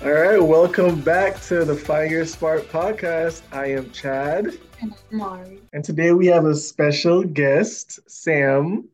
All right, welcome back to the Find Your Spark podcast. I am Chad. And I'm Mari. And today we have a special guest, Sam.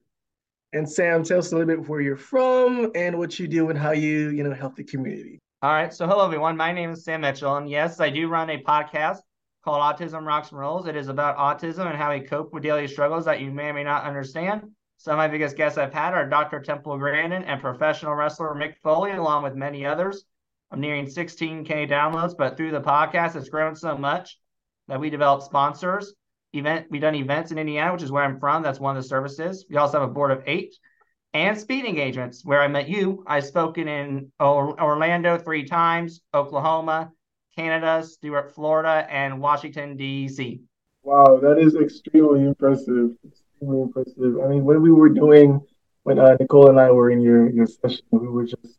And Sam, tell us a little bit where you're from and what you do and how you, you know, help the community. All right. So, hello, everyone. My name is Sam Mitchell. And yes, I do run a podcast called Autism Rocks and Rolls. It is about autism and how we cope with daily struggles that you may or may not understand. Some of my biggest guests I've had are Dr. Temple Grandin and professional wrestler Mick Foley, along with many others. I'm nearing 16K downloads, but through the podcast, it's grown so much that we developed sponsors. Event we've done events in Indiana, which is where I'm from. That's one of the services. We also have a board of eight and speed engagements where I met you. I've spoken in Orlando three times, Oklahoma, Canada, Stuart, Florida, and Washington, D.C. Wow, that is extremely impressive. Extremely impressive. I mean, when we were doing, when uh, Nicole and I were in your, your session, we were just,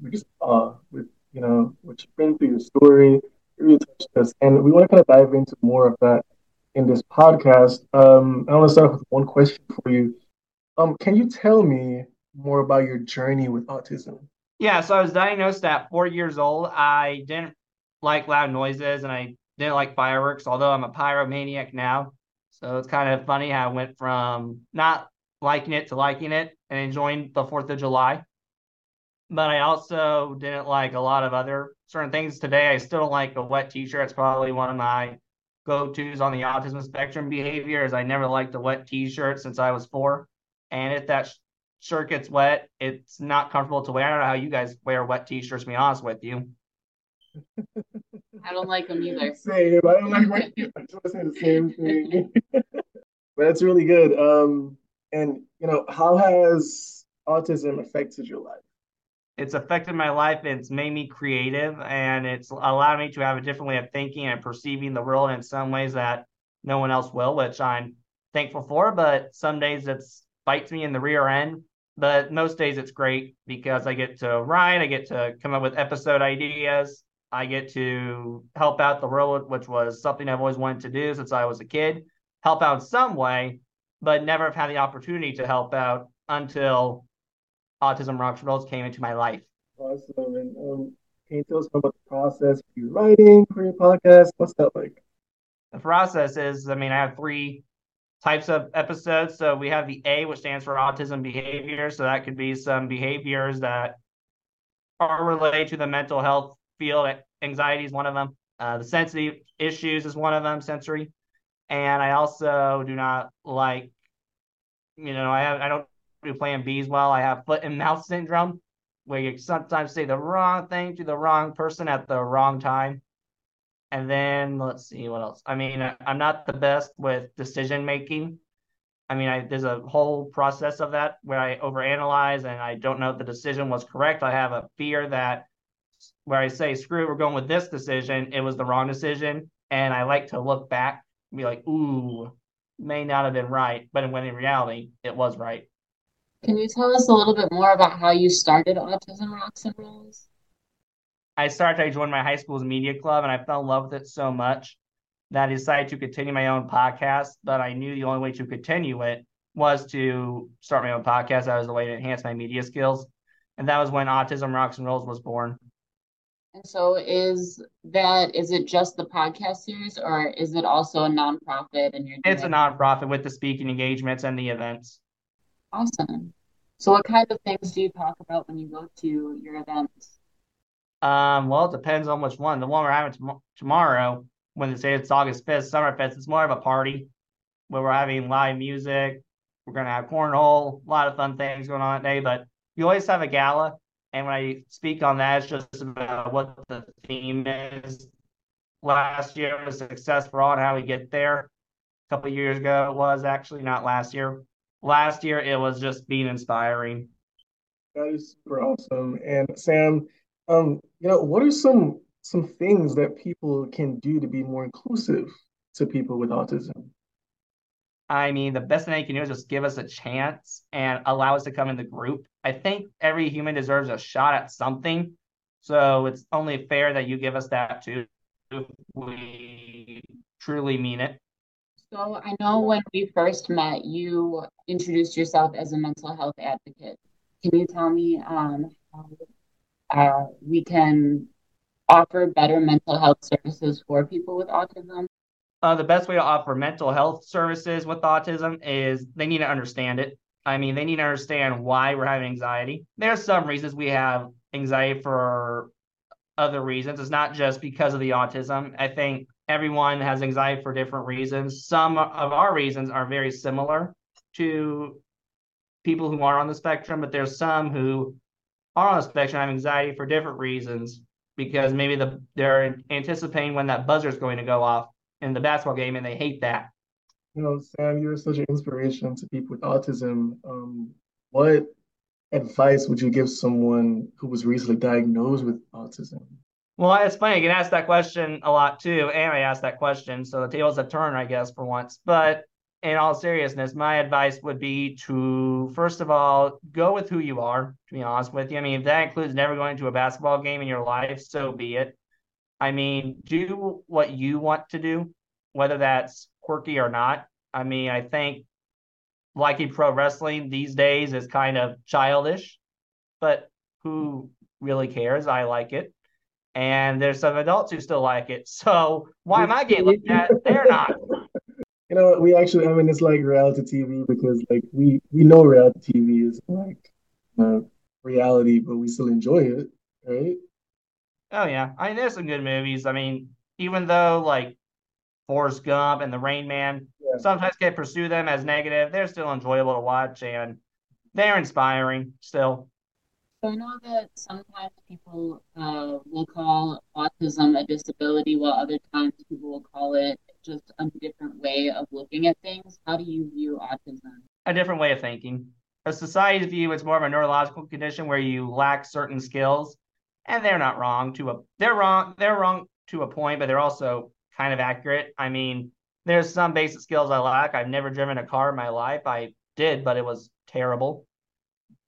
we just uh, with you know, what you've been through, your story, really touched us. And we want to kind of dive into more of that in this podcast. Um, I want to start off with one question for you. Um, can you tell me more about your journey with autism? Yeah, so I was diagnosed at four years old. I didn't like loud noises and I didn't like fireworks, although I'm a pyromaniac now. So it's kind of funny how I went from not liking it to liking it and enjoying the 4th of July but I also didn't like a lot of other certain things. Today, I still don't like a wet t-shirt. It's probably one of my go-tos on the autism spectrum behaviors. I never liked a wet t-shirt since I was four. And if that sh- shirt gets wet, it's not comfortable to wear. I don't know how you guys wear wet t-shirts, to be honest with you. I don't like them either. Same. I don't like wet T-shirts. I just say the same thing. but that's really good. Um, and you know, how has autism affected your life? It's affected my life it's made me creative and it's allowed me to have a different way of thinking and perceiving the world in some ways that no one else will which i'm thankful for but some days it bites me in the rear end but most days it's great because i get to write i get to come up with episode ideas i get to help out the world which was something i've always wanted to do since i was a kid help out in some way but never have had the opportunity to help out until Autism Rocks Rolls came into my life. Awesome. And um, can you tell us about the process for your writing for your podcast? What's that like? The process is, I mean, I have three types of episodes. So we have the A, which stands for autism behavior. So that could be some behaviors that are related to the mental health field. Anxiety is one of them. Uh, the sensitive issues is one of them, sensory. And I also do not like, you know, I have I don't playing bees well. I have foot and mouth syndrome, where you sometimes say the wrong thing to the wrong person at the wrong time. And then let's see what else. I mean, I'm not the best with decision making. I mean, I, there's a whole process of that where I overanalyze and I don't know if the decision was correct. I have a fear that where I say, screw it, we're going with this decision, it was the wrong decision. And I like to look back and be like, ooh, may not have been right. But when in reality, it was right. Can you tell us a little bit more about how you started Autism Rocks and Rolls? I started, I joined my high school's media club and I fell in love with it so much that I decided to continue my own podcast. But I knew the only way to continue it was to start my own podcast. That was the way to enhance my media skills. And that was when Autism Rocks and Rolls was born. And so is that is it just the podcast series or is it also a nonprofit and you're It's a nonprofit with the speaking engagements and the events. Awesome. So, what kind of things do you talk about when you go to your events? Um, well, it depends on which one. The one we're having tom- tomorrow, when they say it's August 5th, Summerfest, it's more of a party where we're having live music. We're going to have cornhole, a lot of fun things going on that day. But you always have a gala. And when I speak on that, it's just about what the theme is. Last year was success for all and how we get there. A couple years ago, it was actually not last year last year it was just being inspiring. That is super awesome. And Sam, um, you know, what are some some things that people can do to be more inclusive to people with autism? I mean, the best thing they can do is just give us a chance and allow us to come in the group. I think every human deserves a shot at something. So it's only fair that you give us that too if we truly mean it. So I know when we first met, you introduced yourself as a mental health advocate. Can you tell me um, how uh, we can offer better mental health services for people with autism? Uh, the best way to offer mental health services with autism is they need to understand it. I mean, they need to understand why we're having anxiety. There are some reasons we have anxiety for other reasons. It's not just because of the autism. I think everyone has anxiety for different reasons. Some of our reasons are very similar to people who are on the spectrum, but there's some who are on the spectrum have anxiety for different reasons because maybe the they're anticipating when that buzzer is going to go off in the basketball game and they hate that. You know, Sam, you're such an inspiration to people with autism. Um, what advice would you give someone who was recently diagnosed with autism? Well, it's funny. I get asked that question a lot too, and I asked that question, so the tables have turned, I guess, for once. But in all seriousness, my advice would be to first of all go with who you are. To be honest with you, I mean, if that includes never going to a basketball game in your life, so be it. I mean, do what you want to do, whether that's quirky or not. I mean, I think liking pro wrestling these days is kind of childish, but who really cares? I like it. And there's some adults who still like it. So why am I getting looked at? They're not. You know, we actually, I mean, it's like reality TV because, like, we we know reality TV is like uh, reality, but we still enjoy it, right? Oh yeah, I mean, there's some good movies. I mean, even though like Forrest Gump and The Rain Man yeah. sometimes get pursue them as negative, they're still enjoyable to watch and they're inspiring still. I know that sometimes people uh, will call autism a disability, while other times people will call it just a different way of looking at things. How do you view autism? A different way of thinking. A society's view, it's more of a neurological condition where you lack certain skills, and they're not wrong to a they're wrong they're wrong to a point, but they're also kind of accurate. I mean, there's some basic skills I lack. I've never driven a car in my life. I did, but it was terrible.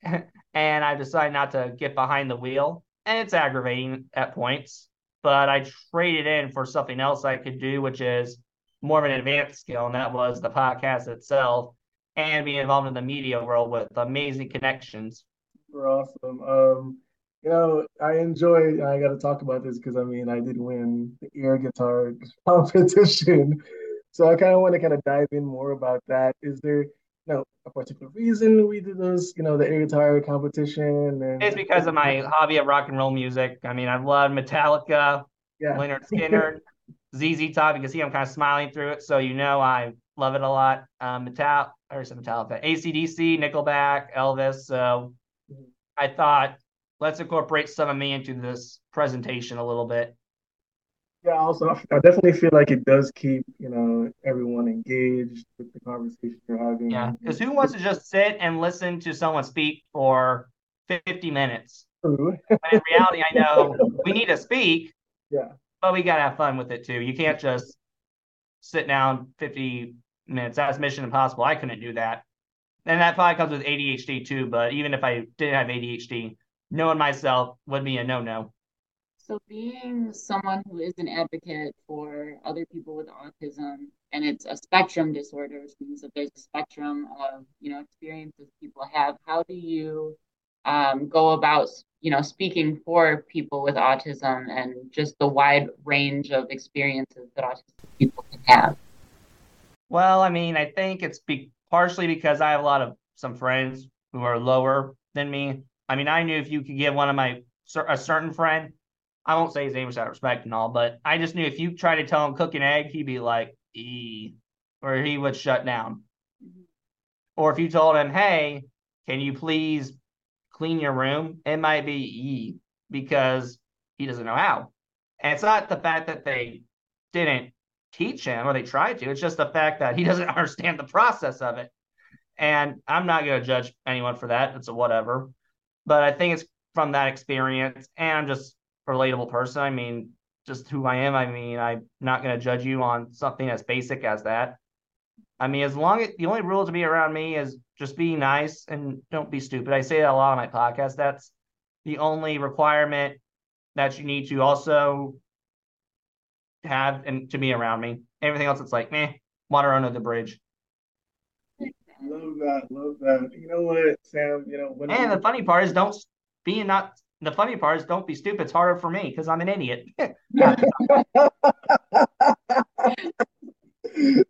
and I decided not to get behind the wheel. And it's aggravating at points, but I traded in for something else I could do, which is more of an advanced skill, and that was the podcast itself and being involved in the media world with amazing connections. Super awesome. Um, you know, I enjoy. I got to talk about this because I mean, I did win the air guitar competition, so I kind of want to kind of dive in more about that. Is there, know, a particular reason we did those? You know, the air guitar competition. And it's because of my hobby of rock and roll music. I mean, I love Metallica, yeah. Lynyrd Skynyrd, ZZ Top. You can see I'm kind of smiling through it, so you know I love it a lot. Um, Metal or some Metallica, ACDC, Nickelback, Elvis. So mm-hmm. I thought let's incorporate some of me into this presentation a little bit. Yeah, also I definitely feel like it does keep you know everyone engaged with the conversation you're having. Yeah, because who wants to just sit and listen to someone speak for fifty minutes? True. but in reality, I know we need to speak. Yeah. But we gotta have fun with it too. You can't just sit down fifty minutes. That's mission impossible. I couldn't do that. And that probably comes with ADHD too. But even if I didn't have ADHD, knowing myself would be a no no. So, being someone who is an advocate for other people with autism, and it's a spectrum disorder, which means that there's a spectrum of you know experiences people have. How do you um, go about you know speaking for people with autism and just the wide range of experiences that autistic people can have? Well, I mean, I think it's be- partially because I have a lot of some friends who are lower than me I mean, I knew if you could give one of my a certain friend, I won't say his name without respect and all, but I just knew if you try to tell him cook an egg, he'd be like, "E," or he would shut down. Mm-hmm. Or if you told him, "Hey, can you please clean your room?" It might be E because he doesn't know how. And it's not the fact that they didn't teach him or they tried to. It's just the fact that he doesn't understand the process of it. And I'm not going to judge anyone for that. It's a whatever. But I think it's from that experience and I'm just relatable person. I mean, just who I am. I mean, I'm not going to judge you on something as basic as that. I mean, as long as the only rule to be around me is just be nice and don't be stupid. I say that a lot on my podcast. That's the only requirement that you need to also have and to be around me. Everything else, it's like, meh, water under the bridge. Love that. Love that. You know what, Sam? You know, and the funny part is, don't being not the funny part is, don't be stupid. It's harder for me because I'm an idiot.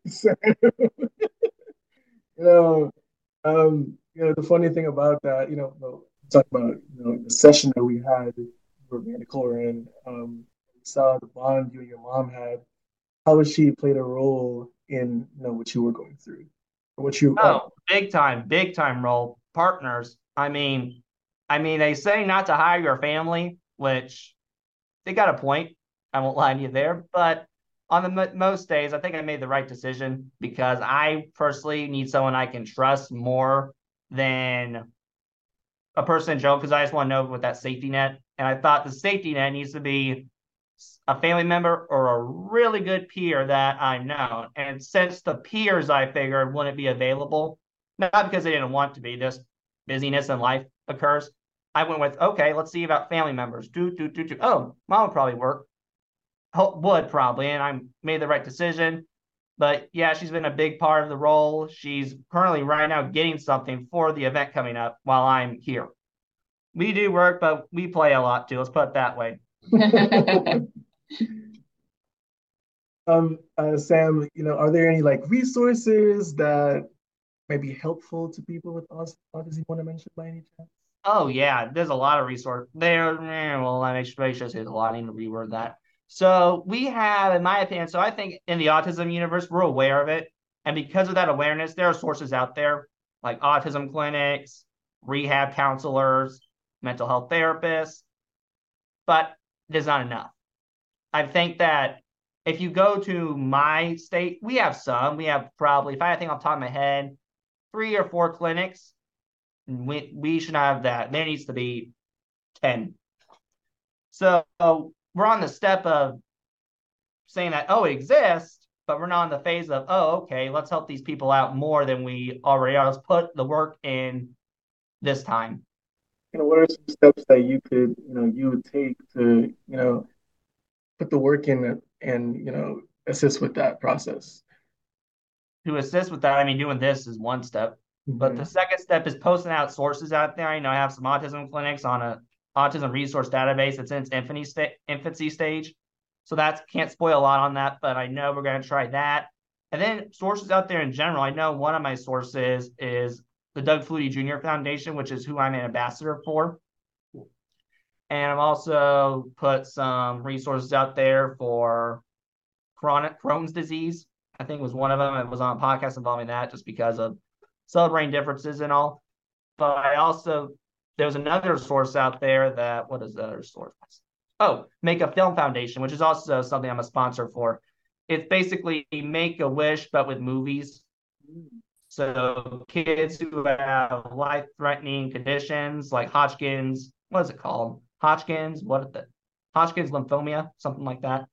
so, you know, um, you know, the funny thing about that, you know, talk about you know the session that we had where me and were in. Um, we saw the bond you and your mom had. How has she played a role in you know what you were going through, what you? Oh, big time, big time role partners. I mean, I mean, they say not to hire your family, which they got a point. I won't lie to you there, but on the m- most days, I think I made the right decision because I personally need someone I can trust more than a person in general because I just want to know what that safety net. And I thought the safety net needs to be a family member or a really good peer that I know. And since the peers I figured wouldn't be available, not because they didn't want to be, just busyness in life occurs. I went with okay, let's see about family members. Do do do do. Oh, mom would probably work. Would probably, and I made the right decision. But yeah, she's been a big part of the role. She's currently right now getting something for the event coming up while I'm here. We do work, but we play a lot too. Let's put it that way. um, uh, Sam, you know, are there any like resources that may be helpful to people with autism want to mention by any chance? Oh yeah, there's a lot of resource there. Eh, well, I should say a lot. I need to reword that. So we have, in my opinion, so I think in the autism universe, we're aware of it. And because of that awareness, there are sources out there like autism clinics, rehab counselors, mental health therapists, but there's not enough. I think that if you go to my state, we have some. We have probably, if I think off the top of my head, three or four clinics. We, we should have that. There needs to be 10. So we're on the step of saying that, oh, it exists, but we're not in the phase of, oh, okay, let's help these people out more than we already are. Let's put the work in this time. You know, what are some steps that you could, you know, you would take to, you know, put the work in and, you know, assist with that process? To assist with that, I mean, doing this is one step. Mm-hmm. But the second step is posting out sources out there. You know, I have some autism clinics on a autism resource database that's in its infancy, sta- infancy stage. So that can't spoil a lot on that, but I know we're going to try that. And then sources out there in general. I know one of my sources is the Doug Flutie Jr. Foundation, which is who I'm an ambassador for. And I've also put some resources out there for chronic Crohn's disease. I think was one of them. It was on a podcast involving that just because of celebrating differences and all. But I also there's another source out there that what is the other source? Oh, Make a Film Foundation, which is also something I'm a sponsor for. It's basically Make a Wish, but with movies. So kids who have life-threatening conditions like Hodgkin's, what is it called? Hodgkin's, what the Hodgkin's lymphoma, something like that.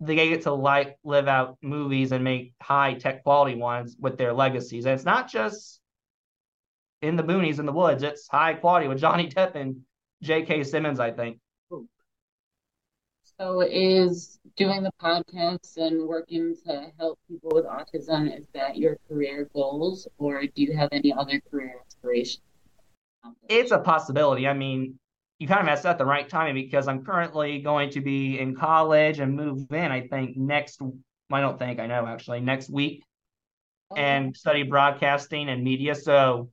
They get to like live out movies and make high tech quality ones with their legacies. And it's not just in the boonies in the woods. It's high quality with Johnny Depp and J.K. Simmons, I think. So is doing the podcast and working to help people with autism, is that your career goals or do you have any other career aspirations? It's a possibility. I mean, you kind of asked at the right time because I'm currently going to be in college and move in, I think, next I don't think I know actually, next week oh. and study broadcasting and media. So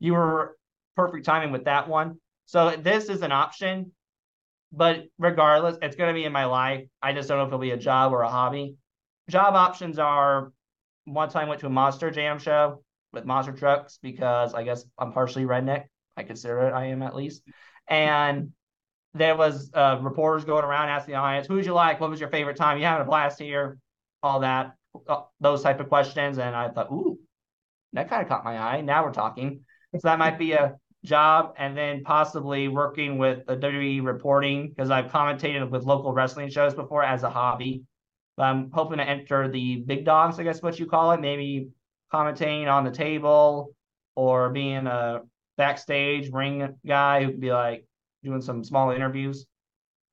you were perfect timing with that one. So this is an option, but regardless, it's going to be in my life. I just don't know if it'll be a job or a hobby. Job options are one time I went to a monster jam show with monster trucks because I guess I'm partially redneck. I consider it I am at least. And there was uh, reporters going around asking the audience, "Who'd you like? What was your favorite time? You having a blast here?" All that, uh, those type of questions. And I thought, "Ooh, that kind of caught my eye." Now we're talking. So that might be a job, and then possibly working with the WWE reporting because I've commentated with local wrestling shows before as a hobby. I'm hoping to enter the big dogs, I guess what you call it, maybe commentating on the table or being a backstage ring guy who could be like doing some small interviews.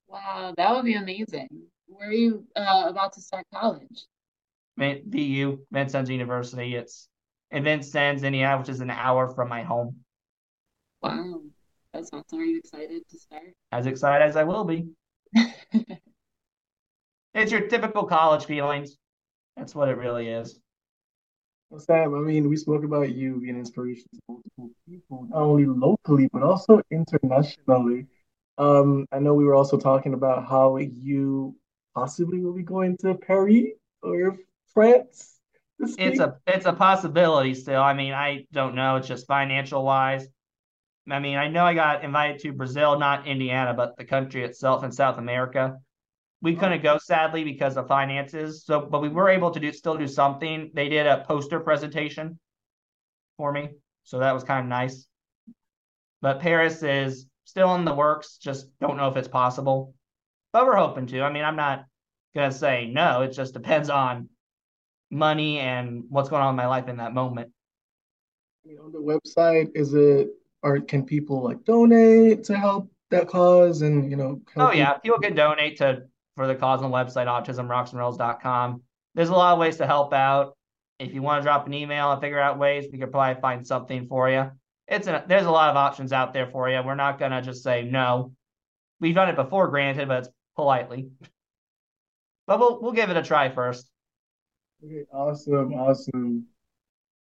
Wow, that would be amazing. Where are you uh, about to start college? VU, Vincennes University. It's in Vincennes, Indiana, which is an hour from my home. Wow. That's awesome. Are you excited to start? As excited as I will be. it's your typical college feelings. That's what it really is. Sam, I mean, we spoke about you being inspiration to multiple people, not only locally, but also internationally. Um, I know we were also talking about how you possibly will be going to Paris or France. It's a it's a possibility still. I mean, I don't know. It's just financial wise. I mean, I know I got invited to Brazil, not Indiana, but the country itself in South America. We couldn't go sadly because of finances. So, but we were able to do still do something. They did a poster presentation for me, so that was kind of nice. But Paris is still in the works. Just don't know if it's possible, but we're hoping to. I mean, I'm not gonna say no. It just depends on money and what's going on in my life in that moment. on the website, is it or can people like donate to help that cause and you know oh yeah people can donate to for the cause on the website autismrocksandrolls.com there's a lot of ways to help out. If you want to drop an email and figure out ways we could probably find something for you it's a, there's a lot of options out there for you we're not to just say no. We've done it before granted but it's politely. But we'll we'll give it a try first. Okay awesome awesome.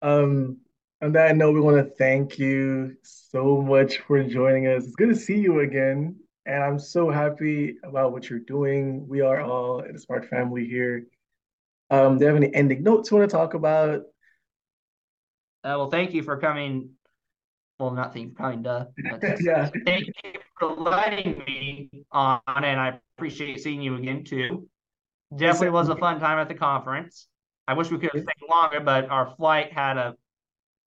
Um on that note, we want to thank you so much for joining us. It's good to see you again. And I'm so happy about what you're doing. We are all in the Spark family here. Um, do you have any ending notes you want to talk about? Uh, well, thank you for coming. Well, not thank you for coming, duh. yeah. Thank you for letting me on, and I appreciate seeing you again too. Definitely was a fun time at the conference. I wish we could have stayed longer, but our flight had a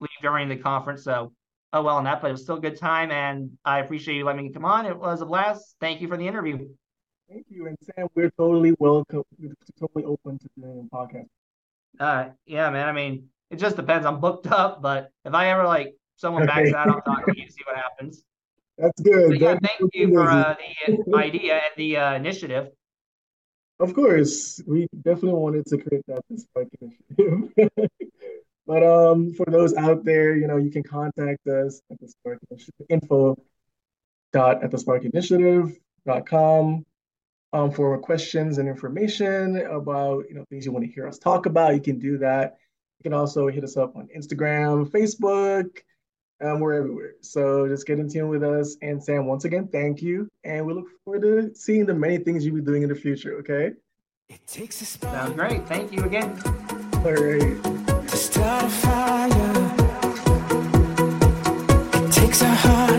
leave during the conference. So, oh well, on that, but it was still a good time, and I appreciate you letting me come on. It was a blast. Thank you for the interview. Thank you, and Sam, we're totally welcome, we're totally open to doing a podcast. Uh, yeah, man. I mean, it just depends. I'm booked up, but if I ever like someone okay. backs out, I'll talk to you to see what happens. That's good. But yeah, thank you for uh, the idea and the uh, initiative. Of course, we definitely wanted to create that this initiative. But um, for those out there, you know, you can contact us at the Spark Initiative, info dot at the Spark Initiative.com um, for questions and information about, you know, things you want to hear us talk about. You can do that. You can also hit us up on Instagram, Facebook, um, we're everywhere. So just get in tune with us. And Sam, once again, thank you. And we look forward to seeing the many things you'll be doing in the future, okay? It takes a Sounds great. Thank you again. All right start a fire. It takes a heart